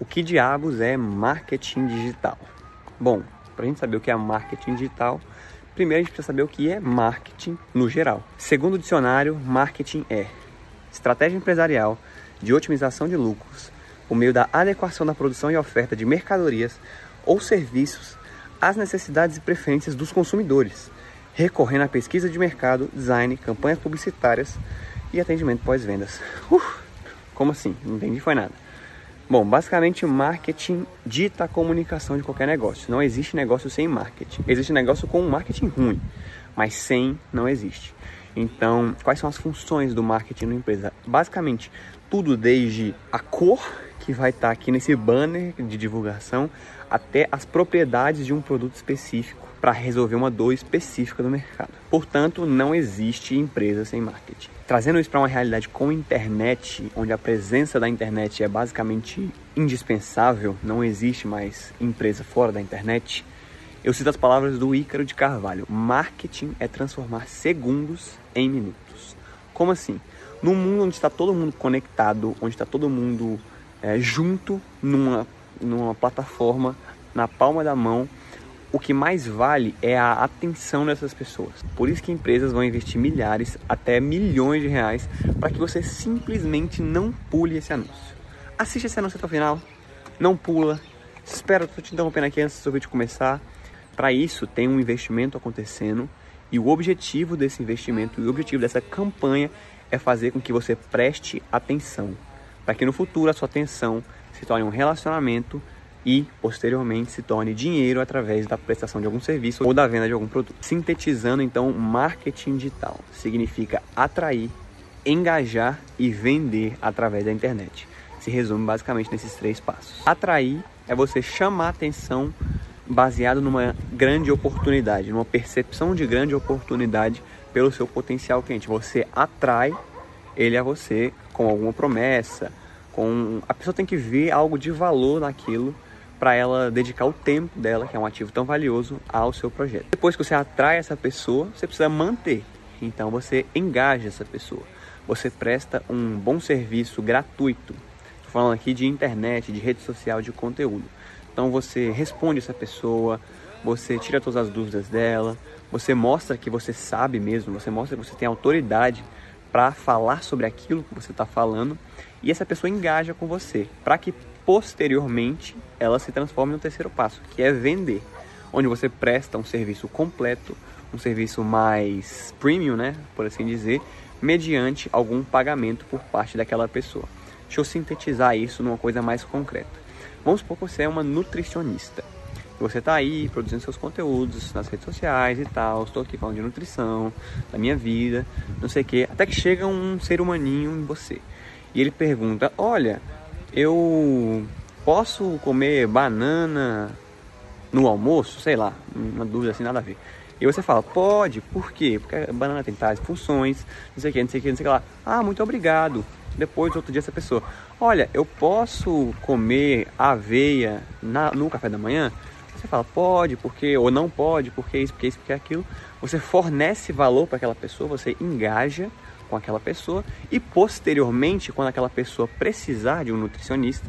O que diabos é marketing digital? Bom, para a gente saber o que é marketing digital, primeiro a gente precisa saber o que é marketing no geral. Segundo o dicionário, marketing é estratégia empresarial de otimização de lucros por meio da adequação da produção e oferta de mercadorias ou serviços às necessidades e preferências dos consumidores, recorrendo à pesquisa de mercado, design, campanhas publicitárias e atendimento pós-vendas. Uh, como assim? Não entendi foi nada. Bom, basicamente marketing dita a comunicação de qualquer negócio. Não existe negócio sem marketing. Existe negócio com marketing ruim, mas sem não existe. Então, quais são as funções do marketing na empresa? Basicamente, tudo desde a cor que vai estar aqui nesse banner de divulgação até as propriedades de um produto específico para resolver uma dor específica do mercado. Portanto, não existe empresa sem marketing. Trazendo isso para uma realidade com internet, onde a presença da internet é basicamente indispensável, não existe mais empresa fora da internet. Eu cito as palavras do Ícaro de Carvalho: marketing é transformar segundos em minutos. Como assim? Num mundo onde está todo mundo conectado, onde está todo mundo é, junto numa, numa plataforma, na palma da mão, o que mais vale é a atenção dessas pessoas. Por isso que empresas vão investir milhares, até milhões de reais, para que você simplesmente não pule esse anúncio. Assiste esse anúncio até o final, não pula, espera, estou te interrompendo aqui antes do vídeo começar. Para isso, tem um investimento acontecendo e o objetivo desse investimento e o objetivo dessa campanha é fazer com que você preste atenção, para que no futuro a sua atenção se torne um relacionamento e posteriormente se torne dinheiro através da prestação de algum serviço ou da venda de algum produto. Sintetizando então, marketing digital significa atrair, engajar e vender através da internet. Se resume basicamente nesses três passos. Atrair é você chamar atenção baseado numa grande oportunidade, numa percepção de grande oportunidade pelo seu potencial cliente. Você atrai ele a você com alguma promessa, com a pessoa tem que ver algo de valor naquilo para ela dedicar o tempo dela, que é um ativo tão valioso, ao seu projeto. Depois que você atrai essa pessoa, você precisa manter. Então você engaja essa pessoa. Você presta um bom serviço gratuito. Estou falando aqui de internet, de rede social, de conteúdo. Então você responde essa pessoa, você tira todas as dúvidas dela, você mostra que você sabe mesmo, você mostra que você tem autoridade para falar sobre aquilo que você está falando e essa pessoa engaja com você para que posteriormente ela se transforma no terceiro passo, que é vender, onde você presta um serviço completo, um serviço mais premium, né, por assim dizer, mediante algum pagamento por parte daquela pessoa. Deixa eu sintetizar isso numa coisa mais concreta. Vamos supor que você é uma nutricionista. Você está aí produzindo seus conteúdos nas redes sociais e tal. Estou aqui falando de nutrição, da minha vida, não sei o que. Até que chega um ser humaninho em você. E ele pergunta: Olha, eu posso comer banana no almoço? Sei lá, uma dúvida assim, nada a ver. E você fala, pode, por quê? Porque a banana tem tais funções, não sei o que, não sei o que, não sei o que lá. Ah, muito obrigado. Depois, outro dia, essa pessoa, olha, eu posso comer aveia na, no café da manhã? Você fala, pode, porque, ou não pode, porque isso, porque isso, porque aquilo. Você fornece valor para aquela pessoa, você engaja com aquela pessoa e posteriormente, quando aquela pessoa precisar de um nutricionista,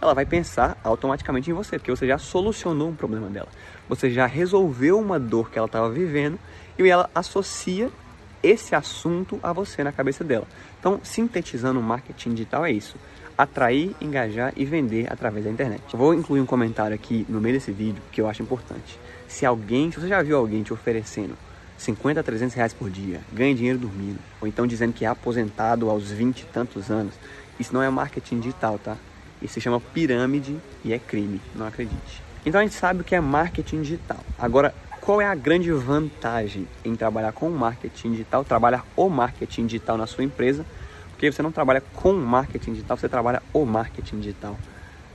ela vai pensar automaticamente em você, porque você já solucionou um problema dela. Você já resolveu uma dor que ela estava vivendo e ela associa esse assunto a você na cabeça dela. Então, sintetizando o marketing digital é isso: atrair, engajar e vender através da internet. Vou incluir um comentário aqui no meio desse vídeo que eu acho importante. Se alguém, se você já viu alguém te oferecendo 50 a 300 reais por dia, ganha dinheiro dormindo, ou então dizendo que é aposentado aos 20 e tantos anos, isso não é marketing digital, tá? Isso se chama pirâmide e é crime, não acredite. Então a gente sabe o que é marketing digital. Agora, qual é a grande vantagem em trabalhar com marketing digital, trabalhar o marketing digital na sua empresa? Porque você não trabalha com marketing digital, você trabalha o marketing digital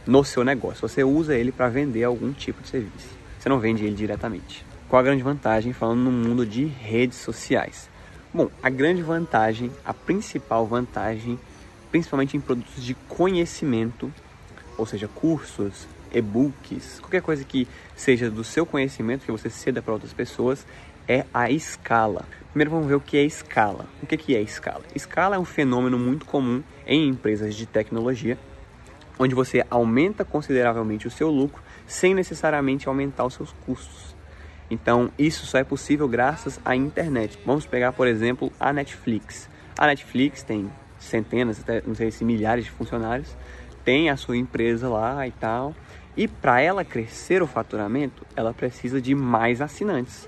no seu negócio. Você usa ele para vender algum tipo de serviço. Você não vende ele diretamente. Qual a grande vantagem falando no mundo de redes sociais? Bom, a grande vantagem, a principal vantagem, principalmente em produtos de conhecimento, ou seja, cursos, e-books, qualquer coisa que seja do seu conhecimento, que você ceda para outras pessoas, é a escala. Primeiro vamos ver o que é escala. O que é escala? Escala é um fenômeno muito comum em empresas de tecnologia, onde você aumenta consideravelmente o seu lucro sem necessariamente aumentar os seus custos. Então, isso só é possível graças à internet. Vamos pegar, por exemplo, a Netflix. A Netflix tem centenas, até não sei se milhares de funcionários, tem a sua empresa lá e tal. E para ela crescer o faturamento, ela precisa de mais assinantes.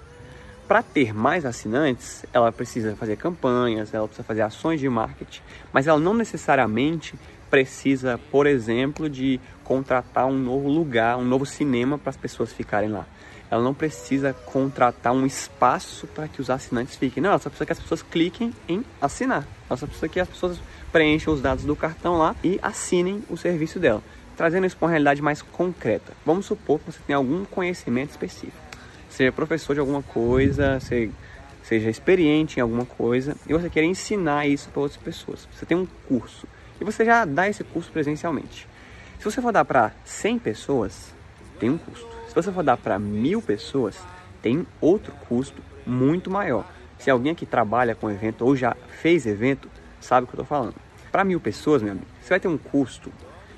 Para ter mais assinantes, ela precisa fazer campanhas, ela precisa fazer ações de marketing, mas ela não necessariamente precisa, por exemplo, de contratar um novo lugar, um novo cinema para as pessoas ficarem lá. Ela não precisa contratar um espaço para que os assinantes fiquem. Não, ela só precisa que as pessoas cliquem em assinar. Ela só precisa que as pessoas preencham os dados do cartão lá e assinem o serviço dela. Trazendo isso para uma realidade mais concreta. Vamos supor que você tem algum conhecimento específico. Seja professor de alguma coisa, seja experiente em alguma coisa e você quer ensinar isso para outras pessoas. Você tem um curso e você já dá esse curso presencialmente. Se você for dar para 100 pessoas, tem um custo. Se você for dar para mil pessoas, tem outro custo muito maior. Se alguém aqui trabalha com evento ou já fez evento, sabe o que eu estou falando. Para mil pessoas, meu amigo, você vai ter um custo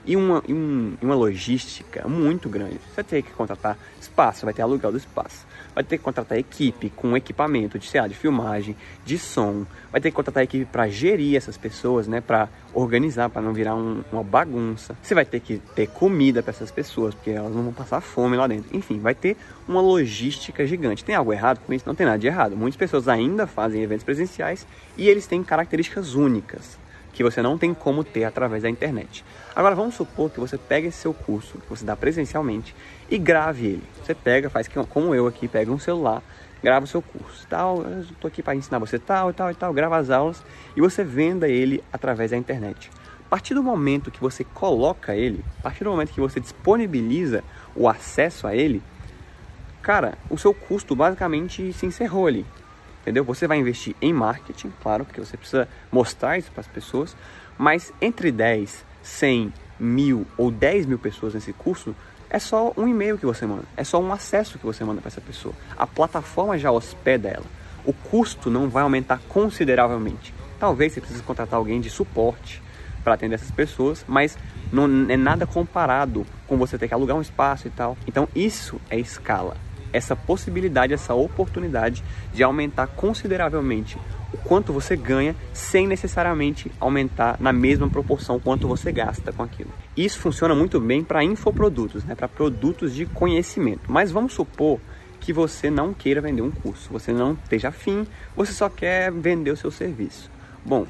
e uma, e um, uma logística muito grande. Você vai ter que contratar espaço, vai ter aluguel do espaço, vai ter que contratar equipe com equipamento de, sei lá, de filmagem, de som, vai ter que contratar equipe para gerir essas pessoas, né, para organizar, para não virar um, uma bagunça. Você vai ter que ter comida para essas pessoas, porque elas não vão passar fome lá dentro. Enfim, vai ter uma logística gigante. Tem algo errado com isso? Não tem nada de errado. Muitas pessoas ainda fazem eventos presenciais e eles têm características únicas que você não tem como ter através da internet. Agora vamos supor que você pega esse seu curso, que você dá presencialmente, e grave ele. Você pega, faz como eu aqui, pega um celular, grava o seu curso, tal, eu estou aqui para ensinar você tal e tal e tal, grava as aulas e você venda ele através da internet. A partir do momento que você coloca ele, a partir do momento que você disponibiliza o acesso a ele, cara, o seu custo basicamente se encerrou ali entendeu? Você vai investir em marketing, claro, porque você precisa mostrar isso para as pessoas, mas entre 10, 100, mil ou 10 mil pessoas nesse curso, é só um e-mail que você manda, é só um acesso que você manda para essa pessoa. A plataforma já hospeda ela. O custo não vai aumentar consideravelmente. Talvez você precise contratar alguém de suporte para atender essas pessoas, mas não é nada comparado com você ter que alugar um espaço e tal. Então isso é escala essa possibilidade, essa oportunidade de aumentar consideravelmente o quanto você ganha sem necessariamente aumentar na mesma proporção quanto você gasta com aquilo. Isso funciona muito bem para infoprodutos, né, para produtos de conhecimento. Mas vamos supor que você não queira vender um curso, você não esteja afim, você só quer vender o seu serviço. Bom,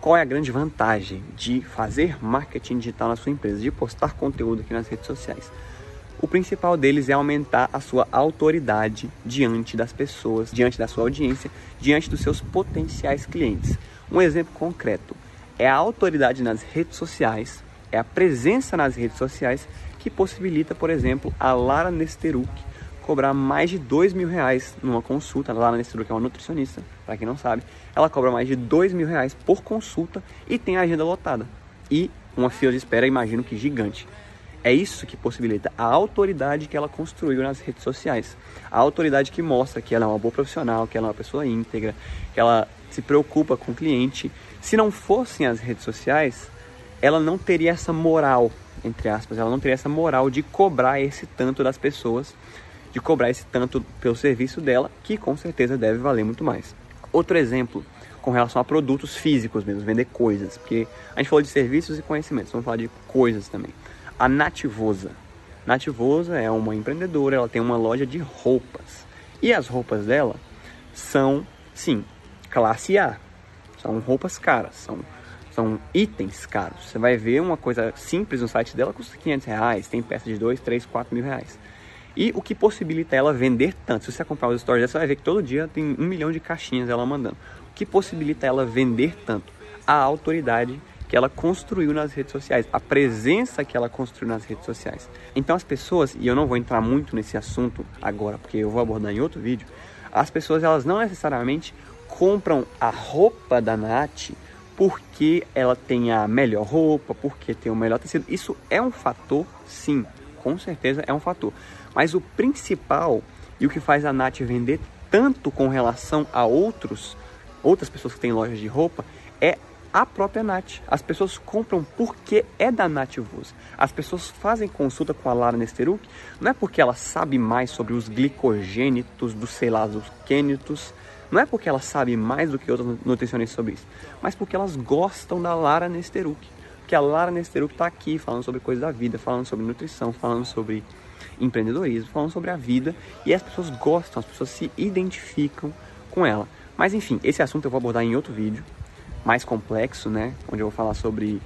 qual é a grande vantagem de fazer marketing digital na sua empresa, de postar conteúdo aqui nas redes sociais? O principal deles é aumentar a sua autoridade diante das pessoas, diante da sua audiência, diante dos seus potenciais clientes. Um exemplo concreto é a autoridade nas redes sociais, é a presença nas redes sociais que possibilita, por exemplo, a Lara Nesteruk cobrar mais de dois mil reais numa consulta. A Lara Nesteruk é uma nutricionista, para quem não sabe. Ela cobra mais de dois mil reais por consulta e tem a agenda lotada. E uma fila de espera, imagino que gigante. É isso que possibilita a autoridade que ela construiu nas redes sociais. A autoridade que mostra que ela é uma boa profissional, que ela é uma pessoa íntegra, que ela se preocupa com o cliente. Se não fossem as redes sociais, ela não teria essa moral, entre aspas, ela não teria essa moral de cobrar esse tanto das pessoas, de cobrar esse tanto pelo serviço dela, que com certeza deve valer muito mais. Outro exemplo com relação a produtos físicos mesmo, vender coisas, porque a gente falou de serviços e conhecimentos, vamos falar de coisas também a Nativosa. Nativosa é uma empreendedora, ela tem uma loja de roupas. E as roupas dela são, sim, classe A. São roupas caras, são, são itens caros. Você vai ver uma coisa simples no site dela, custa 500 reais, tem peça de 2, 3, 4 mil reais. E o que possibilita ela vender tanto? Se você acompanhar os stories dela, você vai ver que todo dia tem um milhão de caixinhas ela mandando. O que possibilita ela vender tanto? A autoridade que ela construiu nas redes sociais, a presença que ela construiu nas redes sociais. Então as pessoas, e eu não vou entrar muito nesse assunto agora, porque eu vou abordar em outro vídeo, as pessoas elas não necessariamente compram a roupa da Nath porque ela tem a melhor roupa, porque tem o melhor tecido. Isso é um fator, sim, com certeza é um fator. Mas o principal e o que faz a Nath vender tanto com relação a outros, outras pessoas que têm lojas de roupa, é a própria Nath. As pessoas compram porque é da Nath Vuz. As pessoas fazem consulta com a Lara Nesteruk não é porque ela sabe mais sobre os glicogênitos, dos sei lá, dos quênitos, não é porque ela sabe mais do que outros nutricionistas sobre isso, mas porque elas gostam da Lara Nesteruk. Porque a Lara Nesteruk está aqui falando sobre coisas da vida, falando sobre nutrição, falando sobre empreendedorismo, falando sobre a vida e as pessoas gostam, as pessoas se identificam com ela. Mas enfim, esse assunto eu vou abordar em outro vídeo, mais complexo, né? Onde eu vou falar sobre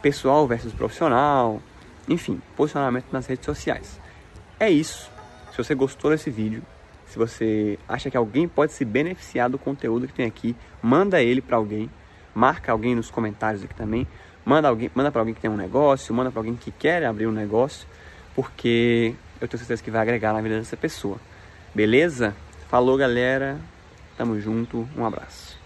pessoal versus profissional, enfim, posicionamento nas redes sociais. É isso. Se você gostou desse vídeo, se você acha que alguém pode se beneficiar do conteúdo que tem aqui, manda ele para alguém, marca alguém nos comentários aqui também, manda alguém, manda para alguém que tem um negócio, manda para alguém que quer abrir um negócio, porque eu tenho certeza que vai agregar na vida dessa pessoa. Beleza? Falou, galera. Tamo junto. Um abraço.